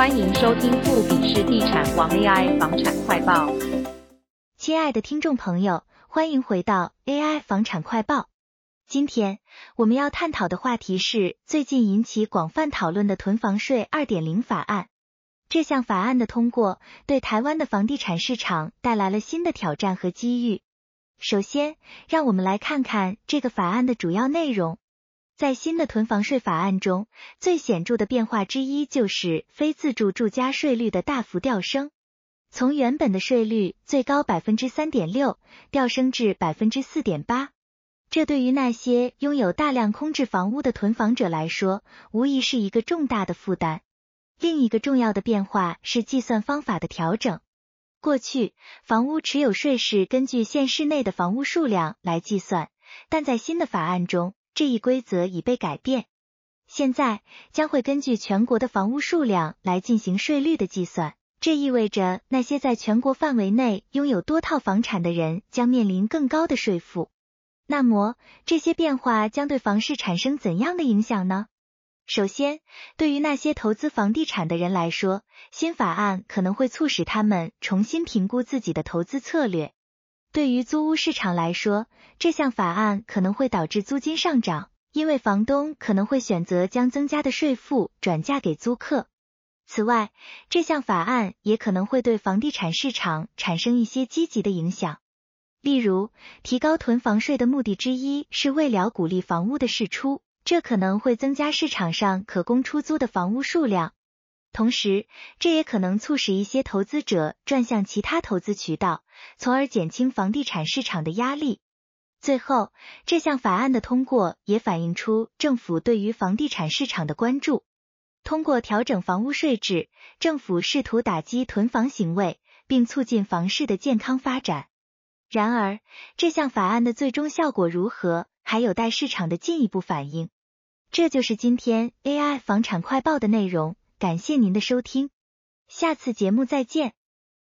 欢迎收听富比士地产王 AI 房产快报。亲爱的听众朋友，欢迎回到 AI 房产快报。今天我们要探讨的话题是最近引起广泛讨论的囤房税2.0法案。这项法案的通过，对台湾的房地产市场带来了新的挑战和机遇。首先，让我们来看看这个法案的主要内容。在新的囤房税法案中，最显著的变化之一就是非自住住家税率的大幅调升，从原本的税率最高百分之三点六调升至百分之四点八。这对于那些拥有大量空置房屋的囤房者来说，无疑是一个重大的负担。另一个重要的变化是计算方法的调整。过去，房屋持有税是根据县市内的房屋数量来计算，但在新的法案中，这一规则已被改变，现在将会根据全国的房屋数量来进行税率的计算。这意味着那些在全国范围内拥有多套房产的人将面临更高的税负。那么，这些变化将对房市产生怎样的影响呢？首先，对于那些投资房地产的人来说，新法案可能会促使他们重新评估自己的投资策略。对于租屋市场来说，这项法案可能会导致租金上涨，因为房东可能会选择将增加的税负转嫁给租客。此外，这项法案也可能会对房地产市场产生一些积极的影响。例如，提高囤房税的目的之一是为了鼓励房屋的释出，这可能会增加市场上可供出租的房屋数量。同时，这也可能促使一些投资者转向其他投资渠道，从而减轻房地产市场的压力。最后，这项法案的通过也反映出政府对于房地产市场的关注。通过调整房屋税制，政府试图打击囤房行为，并促进房市的健康发展。然而，这项法案的最终效果如何，还有待市场的进一步反应。这就是今天 AI 房产快报的内容。感谢您的收听，下次节目再见。